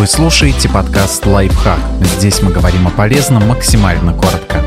Вы слушаете подкаст «Лайфхак». Здесь мы говорим о полезном максимально коротко.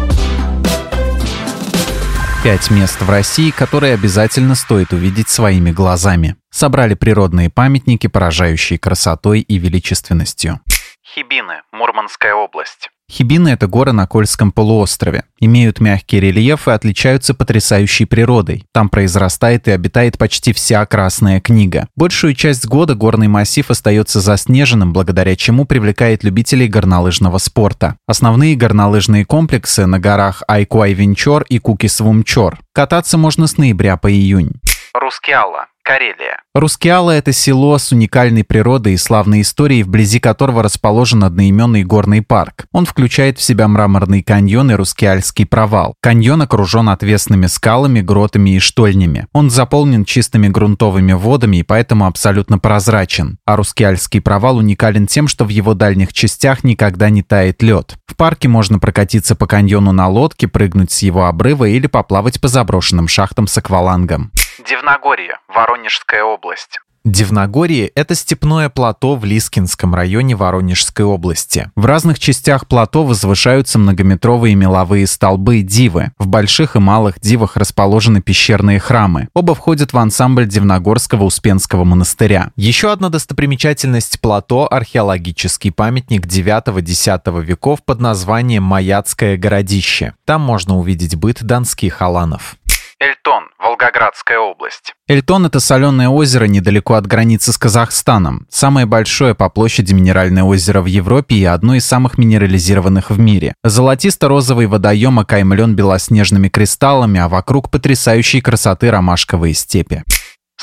Пять мест в России, которые обязательно стоит увидеть своими глазами. Собрали природные памятники, поражающие красотой и величественностью. Хибины, Мурманская область. Хибины – это горы на Кольском полуострове. Имеют мягкий рельеф и отличаются потрясающей природой. Там произрастает и обитает почти вся Красная книга. Большую часть года горный массив остается заснеженным, благодаря чему привлекает любителей горнолыжного спорта. Основные горнолыжные комплексы на горах Айкуай-Венчор и Кукисвумчор. Кататься можно с ноября по июнь. Рускеала, Карелия. Рускеала – это село с уникальной природой и славной историей, вблизи которого расположен одноименный горный парк. Он включает в себя мраморный каньон и Рускеальский провал. Каньон окружен отвесными скалами, гротами и штольнями. Он заполнен чистыми грунтовыми водами и поэтому абсолютно прозрачен. А Рускеальский провал уникален тем, что в его дальних частях никогда не тает лед. В парке можно прокатиться по каньону на лодке, прыгнуть с его обрыва или поплавать по заброшенным шахтам с аквалангом. Дивногорье, Воронежская область. Дивногорье – это степное плато в Лискинском районе Воронежской области. В разных частях плато возвышаются многометровые меловые столбы Дивы. В больших и малых Дивах расположены пещерные храмы. Оба входят в ансамбль Дивногорского Успенского монастыря. Еще одна достопримечательность плато – археологический памятник 9-10 веков под названием Маяцкое городище. Там можно увидеть быт донских аланов. Эльтон, Волгоградская область. Эльтон – это соленое озеро недалеко от границы с Казахстаном. Самое большое по площади минеральное озеро в Европе и одно из самых минерализированных в мире. Золотисто-розовый водоем окаймлен белоснежными кристаллами, а вокруг потрясающей красоты ромашковые степи.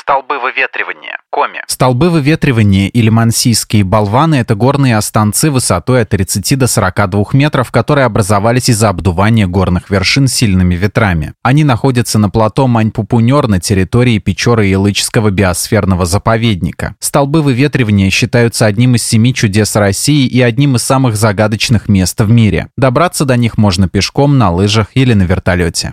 Столбы выветривания, Коми. Столбы выветривания или мансийские болваны – это горные останцы высотой от 30 до 42 метров, которые образовались из-за обдувания горных вершин сильными ветрами. Они находятся на плато Мань-Пупунер на территории Печоры-Ялычского биосферного заповедника. Столбы выветривания считаются одним из семи чудес России и одним из самых загадочных мест в мире. Добраться до них можно пешком, на лыжах или на вертолете.